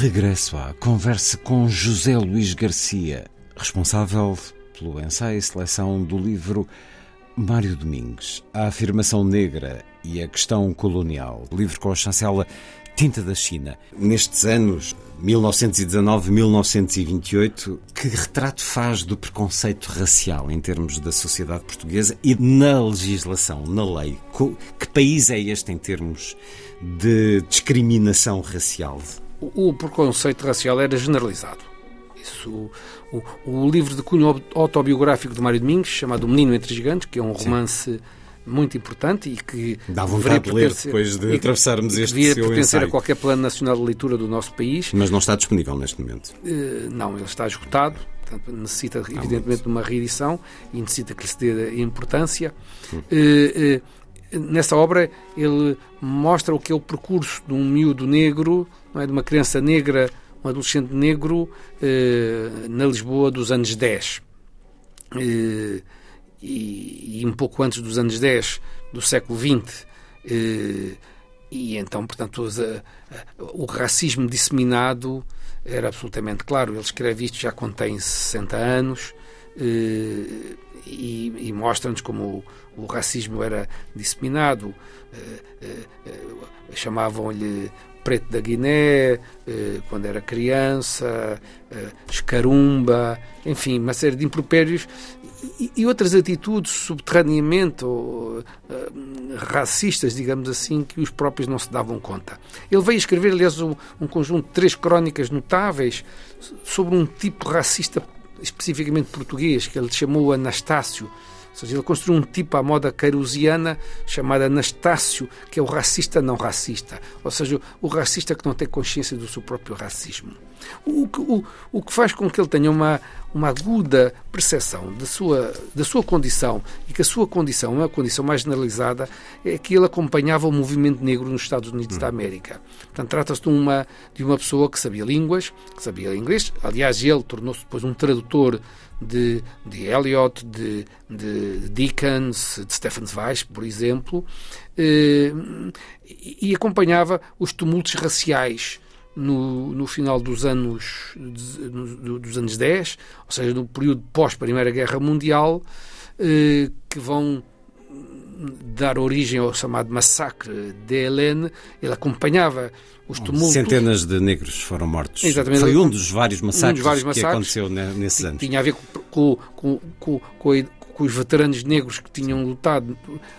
Regresso à conversa com José Luís Garcia, responsável pelo ensaio e seleção do livro Mário Domingues, A Afirmação Negra e a Questão Colonial, livro com a chancela Tinta da China. Nestes anos, 1919-1928, que retrato faz do preconceito racial em termos da sociedade portuguesa e na legislação, na lei? Que país é este em termos de discriminação racial? O, preconceito racial era generalizado. Isso, o, o, livro de cunho autobiográfico de Mário Domingos, chamado O Menino entre Gigantes, que é um romance Sim. muito importante e que dá vontade de ler depois de atravessarmos este devia seu pertencer ensaio. a qualquer plano nacional de leitura do nosso país. Mas não está disponível neste momento. Uh, não, ele está esgotado. Portanto, necessita, evidentemente, de uma reedição e necessita que lhe se dê importância. Hum. Uh, uh, nessa obra, ele mostra o que é o percurso de um miúdo negro é, de uma criança negra, um adolescente negro, eh, na Lisboa dos anos 10. Eh, e, e, um pouco antes dos anos 10 do século XX. Eh, e então, portanto, o racismo disseminado era absolutamente claro. Ele escreve isto já tem 60 anos eh, e, mostra-nos como o, o, racismo era disseminado. Eh, eh, chamavam-lhe Preto da Guiné, eh, quando era criança, eh, escarumba, enfim, uma série de impropérios e, outras atitudes subterraneamente ou, eh, racistas, digamos assim, que os próprios não se davam conta. Ele veio escrever, aliás, um, um conjunto de três crónicas notáveis sobre um tipo racista especificamente português, que ele chamou Anastácio, seja, ele construiu um tipo à moda queirusiana chamado Anastácio, que é o racista não racista. Ou seja, o racista que não tem consciência do seu próprio racismo. O que, o, o que faz com que ele tenha uma, uma aguda percepção da sua, da sua condição e que a sua condição, uma condição mais generalizada, é que ele acompanhava o movimento negro nos Estados Unidos da América. Portanto, trata-se de uma, de uma pessoa que sabia línguas, que sabia inglês. Aliás, ele tornou-se depois um tradutor de, de Eliot, de, de Dickens, de Stephen Zweig, por exemplo, eh, e acompanhava os tumultos raciais no, no final dos anos, dos anos 10, ou seja, no período pós-Primeira Guerra Mundial, eh, que vão dar origem ao chamado massacre de Helene, ele acompanhava os tumultos. Centenas de negros foram mortos. Exatamente. Foi um dos vários massacres, um dos vários massacres que aconteceu nesses anos. Tinha a ver com, com, com, com, com os veteranos negros que tinham lutado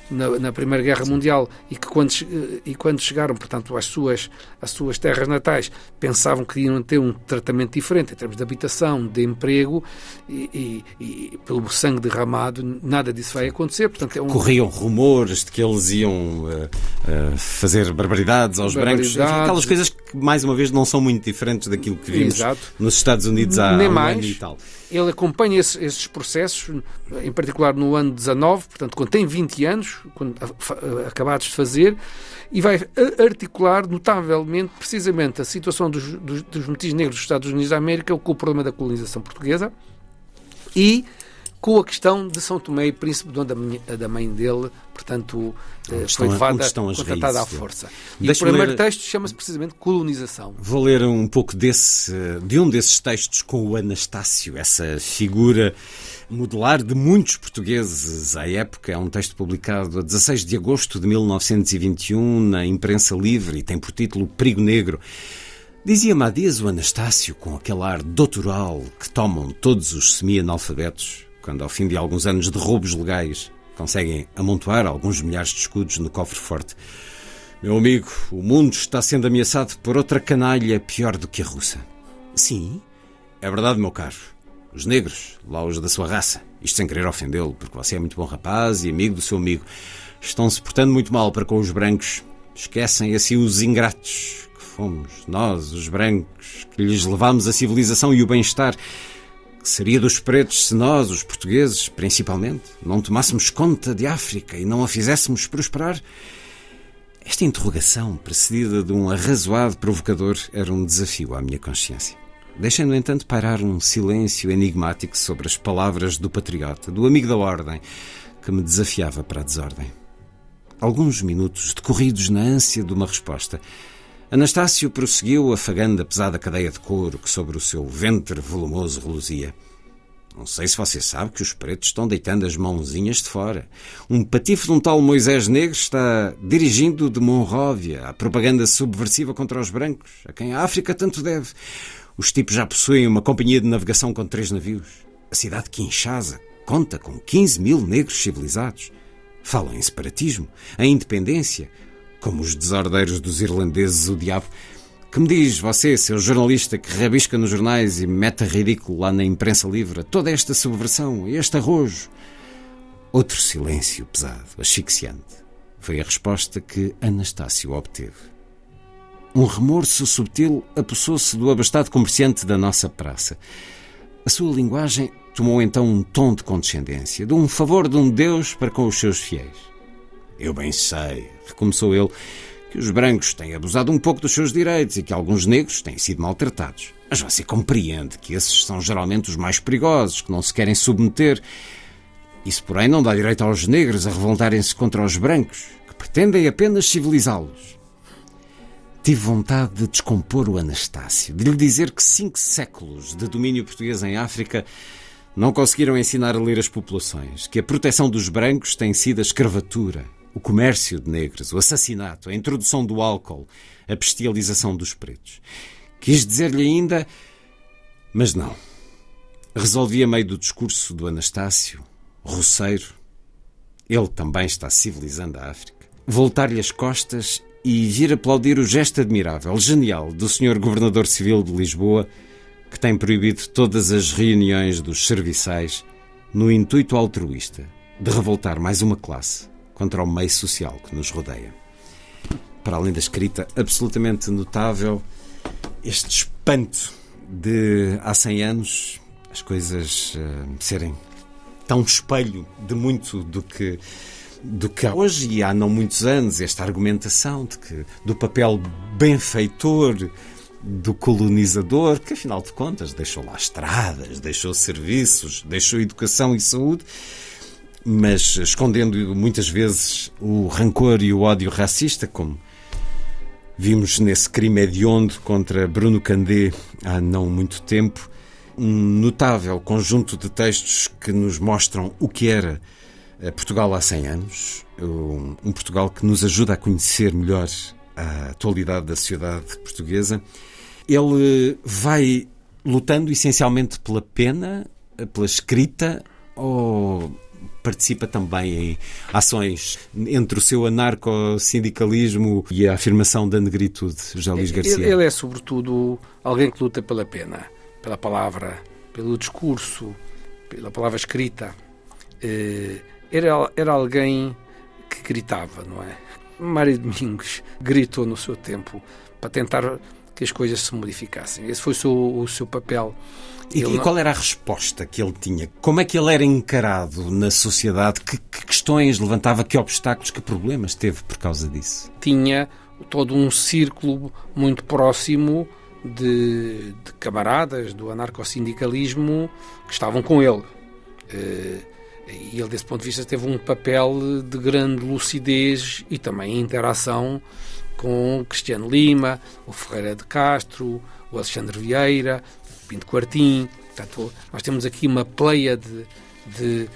na, na Primeira Guerra. Mundial e que quando, e quando chegaram, portanto, às suas, às suas terras natais, pensavam que iam ter um tratamento diferente em termos de habitação, de emprego e, e, e pelo sangue derramado, nada disso vai acontecer. Portanto, é um... Corriam rumores de que eles iam uh, uh, fazer barbaridades aos barbaridades. brancos, aquelas coisas que, mais uma vez, não são muito diferentes daquilo que vimos Exato. nos Estados Unidos há Nem um mais. ano e tal. Ele acompanha esses, esses, processos, em particular no ano 19, portanto, quando tem 20 anos, quando, acabados de fazer, e vai articular notavelmente, precisamente, a situação dos, dos, dos negros dos Estados Unidos da América com o problema da colonização portuguesa e com a questão de São Tomé e Príncipe, de onde a, da mãe dele, portanto, eh, foi levada, contratada à força. E o primeiro ler... texto chama-se precisamente Colonização. Vou ler um pouco desse, de um desses textos com o Anastácio, essa figura modelar de muitos portugueses à época. É um texto publicado a 16 de agosto de 1921 na imprensa livre e tem por título Perigo Negro. Dizia-me há dias o Anastácio, com aquele ar doutoral que tomam todos os semi-analfabetos, quando, ao fim de alguns anos de roubos legais, conseguem amontoar alguns milhares de escudos no cofre forte. Meu amigo, o mundo está sendo ameaçado por outra canalha pior do que a russa. Sim, é verdade, meu caro. Os negros, lá os da sua raça, isto sem querer ofendê-lo, porque você é muito bom rapaz e amigo do seu amigo, estão se portando muito mal para com os brancos. Esquecem assim os ingratos fomos, nós, os brancos, que lhes levámos a civilização e o bem-estar. Que seria dos pretos se nós, os portugueses, principalmente, não tomássemos conta de África e não a fizéssemos prosperar? Esta interrogação, precedida de um arrazoado provocador, era um desafio à minha consciência. Deixei, no entanto, pairar um silêncio enigmático sobre as palavras do patriota, do amigo da ordem, que me desafiava para a desordem. Alguns minutos decorridos na ânsia de uma resposta. Anastácio prosseguiu afagando a pesada cadeia de couro que sobre o seu ventre volumoso reluzia. Não sei se você sabe que os pretos estão deitando as mãozinhas de fora. Um patife de um tal Moisés Negro está dirigindo de Monróvia a propaganda subversiva contra os brancos, a quem a África tanto deve. Os tipos já possuem uma companhia de navegação com três navios. A cidade de Kinshasa conta com 15 mil negros civilizados. Falam em separatismo, em independência, como os desordeiros dos irlandeses, o diabo. Que me diz você, seu jornalista que rabisca nos jornais e mete a ridículo lá na imprensa livre toda esta subversão este arrojo? Outro silêncio pesado, asfixiante. Foi a resposta que Anastácio obteve. Um remorso subtil apossou-se do abastado comerciante da nossa praça. A sua linguagem tomou então um tom de condescendência, de um favor de um Deus para com os seus fiéis. Eu bem sei, recomeçou ele, que os brancos têm abusado um pouco dos seus direitos e que alguns negros têm sido maltratados. Mas você compreende que esses são geralmente os mais perigosos, que não se querem submeter. Isso, porém, não dá direito aos negros a revoltarem-se contra os brancos, que pretendem apenas civilizá-los. Tive vontade de descompor o Anastácio, de lhe dizer que cinco séculos de domínio português em África não conseguiram ensinar a ler as populações, que a proteção dos brancos tem sido a escravatura, o comércio de negros, o assassinato, a introdução do álcool, a bestialização dos pretos. Quis dizer-lhe ainda, mas não. Resolvi a meio do discurso do Anastácio, roceiro, ele também está civilizando a África, voltar-lhe as costas e vir aplaudir o gesto admirável, genial, do Sr. Governador Civil de Lisboa, que tem proibido todas as reuniões dos serviçais no intuito altruísta de revoltar mais uma classe contra o meio social que nos rodeia. Para além da escrita absolutamente notável, este espanto de há 100 anos as coisas uh, serem tão espelho de muito do que do que há hoje e há não muitos anos esta argumentação de que do papel benfeitor do colonizador, que afinal de contas deixou lá estradas, deixou serviços, deixou educação e saúde, mas escondendo muitas vezes o rancor e o ódio racista, como vimos nesse crime hediondo contra Bruno Candé há não muito tempo. Um notável conjunto de textos que nos mostram o que era Portugal há 100 anos, um Portugal que nos ajuda a conhecer melhor a atualidade da sociedade portuguesa. Ele vai lutando essencialmente pela pena, pela escrita ou participa também em ações entre o seu anarco-sindicalismo e a afirmação da negritude, José Luís Garcia? Ele é, sobretudo, alguém que luta pela pena, pela palavra, pelo discurso, pela palavra escrita. Eh, era, era alguém que gritava, não é? Mário Domingos gritou no seu tempo para tentar que as coisas se modificassem. Esse foi o seu, o seu papel. E, e, qual era a resposta que ele tinha? Como é que ele era encarado na sociedade? Que, que, questões levantava? Que obstáculos, que problemas teve por causa disso? Tinha todo um círculo muito próximo de, de camaradas do anarcossindicalismo que estavam com ele. Uh, e ele, desse ponto de vista, teve um papel de grande lucidez e também interação com Cristiano Lima, o Ferreira de Castro, o Alexandre Vieira, o Pinto Quartim. Portanto, nós temos aqui uma pleia de, de,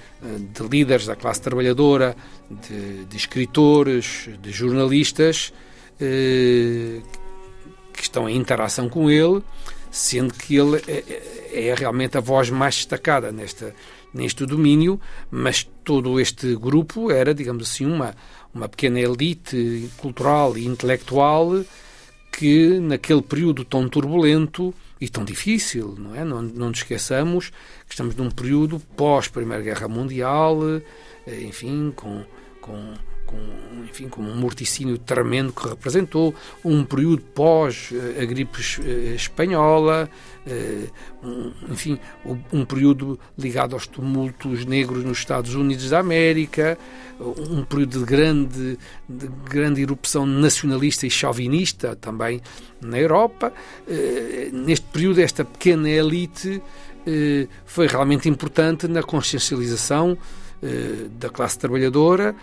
de líderes da classe trabalhadora, de, de escritores, de jornalistas eh, que estão em interação com ele, sendo que ele é, é, é realmente a voz mais destacada nesta, neste domínio, mas todo este grupo era, digamos assim, uma, uma pequena elite cultural e intelectual que, naquele período tão turbulento e tão difícil, não é? Não, não nos esqueçamos que estamos num período pós-Primeira Guerra Mundial, eh, enfim, com, com, com enfim, com um morticínio tremendo que representou, um período pós a gripe espanhola, um, enfim, um período ligado aos tumultos negros nos Estados Unidos da América, um período de grande, de grande erupção nacionalista e chauvinista também na Europa. Neste período, esta pequena elite foi realmente importante na consciencialização da classe trabalhadora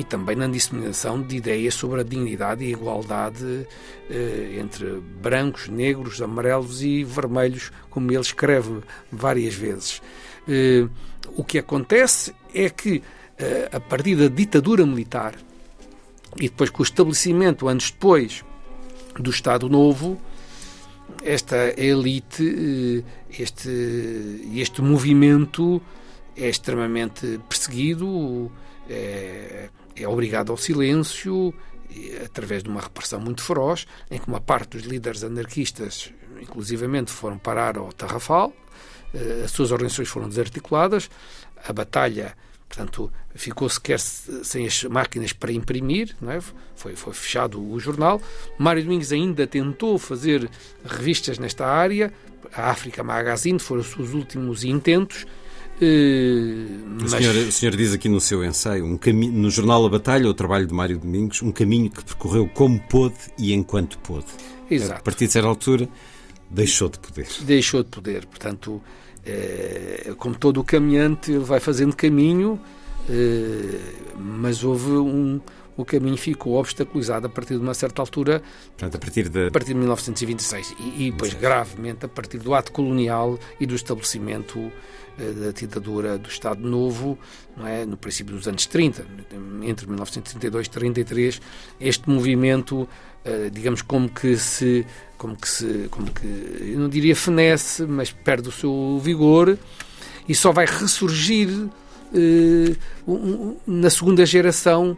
e também na disseminação de ideias sobre a dignidade e a igualdade eh, entre brancos, negros, amarelos e vermelhos, como ele escreve várias vezes. Eh, o que acontece é que, eh, a partir da ditadura militar e depois com o estabelecimento, anos depois, do Estado Novo, esta elite, eh, este, este movimento é extremamente perseguido, é, é obrigado ao silêncio através de uma repressão muito feroz, em que uma parte dos líderes anarquistas, inclusivamente, foram parar ao Tarrafal, eh, as suas organizações foram desarticuladas, a batalha, portanto, ficou sequer sem as máquinas para imprimir, é? foi, foi fechado o jornal. Mário Domingos ainda tentou fazer revistas nesta área, a África Magazine foram os seus últimos intentos. O, senhor, o, senhor, diz aqui no seu ensaio, um no jornal A Batalha, o trabalho de Mário Domingos, um caminho que percorreu como pôde e enquanto pôde. Exato. A partir de certa altura, deixou de poder. Deixou de poder. Portanto, é, como todo o caminhante, ele vai fazendo caminho, é, mas houve um. O caminho ficou obstaculizado a partir de uma certa altura. Portanto, a partir de. A partir de 1926. E, e depois, gravemente, a partir do ato colonial e do estabelecimento eh, da ditadura do Estado Novo, não é? no princípio dos anos 30, entre 1932 e 33, este movimento, eh, digamos, como que se, como que se, como que, eu não diria fenece, mas perde o seu vigor e só vai ressurgir eh, na segunda geração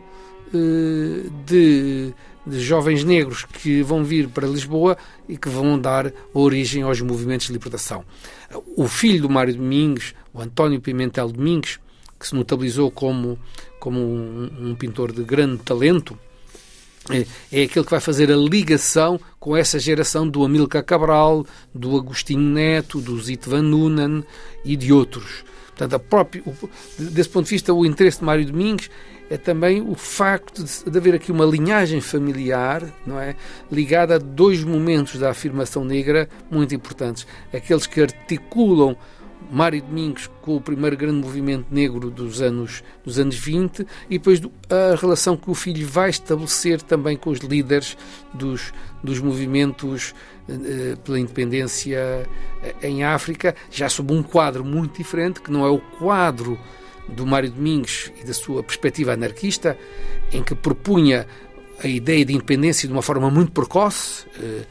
de de jovens negros que vão vir para Lisboa e que vão dar origem aos movimentos de libertação. O filho do Mário Domingos, o António Pimentel Domingos, que se notabilizou como, como um, um pintor de grande talento, é, é, aquele que vai fazer a ligação com essa geração do Amílcar Cabral, do Agostinho Neto, do Zito Van Nunen e de outros. Portanto, a próprio, desse ponto de vista, o interesse de Mário Domingos é também o facto de, de, haver aqui uma linhagem familiar, não é, ligada a dois momentos da afirmação negra muito importantes, aqueles que articulam Mário Domingos com o primeiro grande movimento negro dos anos, dos anos 20 e depois a relação que o filho vai estabelecer também com os líderes dos, dos movimentos eh, pela independência eh, em África, já sob um quadro muito diferente, que não é o quadro do Mário Domingos e da sua perspectiva anarquista, em que propunha a ideia de independência de uma forma muito precoce, eh,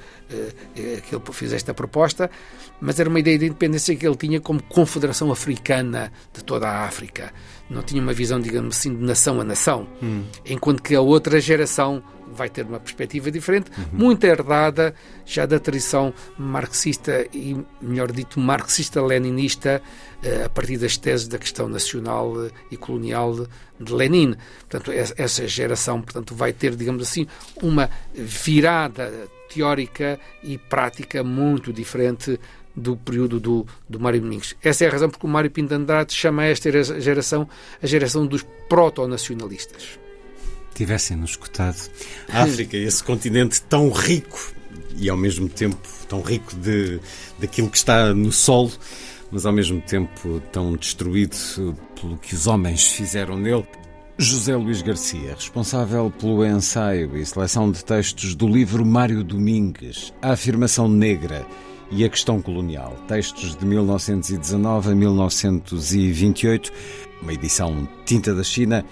eh, que ele fez esta proposta, mas era uma ideia de independência que ele tinha como confederação africana de toda a África. Não tinha uma visão, digamos assim, de nação a nação, hum. enquanto que a outra geração vai ter uma perspectiva diferente, uhum. muito herdada já da tradição marxista e, melhor dito, marxista-leninista, eh, a partir das teses da questão nacional eh, e colonial de Lenin. Portanto, essa geração portanto, vai ter, digamos assim, uma virada teórica e prática muito diferente do período do, do Mário Domingos. Essa é a razão porque o Mário Pinto Andrade chama esta geração a geração dos proto-nacionalistas tivessem-nos escutado. A África, esse continente tão rico e ao mesmo tempo tão rico de, daquilo que está no solo, mas ao mesmo tempo tão destruído pelo que os homens fizeram nele. José Luís Garcia, responsável pelo ensaio e seleção de textos do livro Mário Domingues, A Afirmação Negra e a Questão Colonial, textos de 1919 a 1928, uma edição tinta da China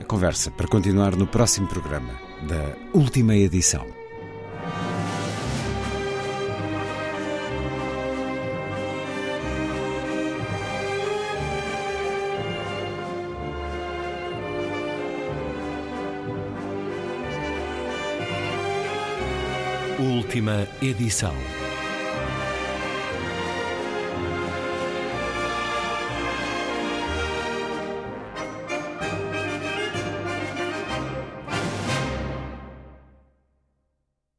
a conversa para continuar no próximo programa da última edição. Última edição.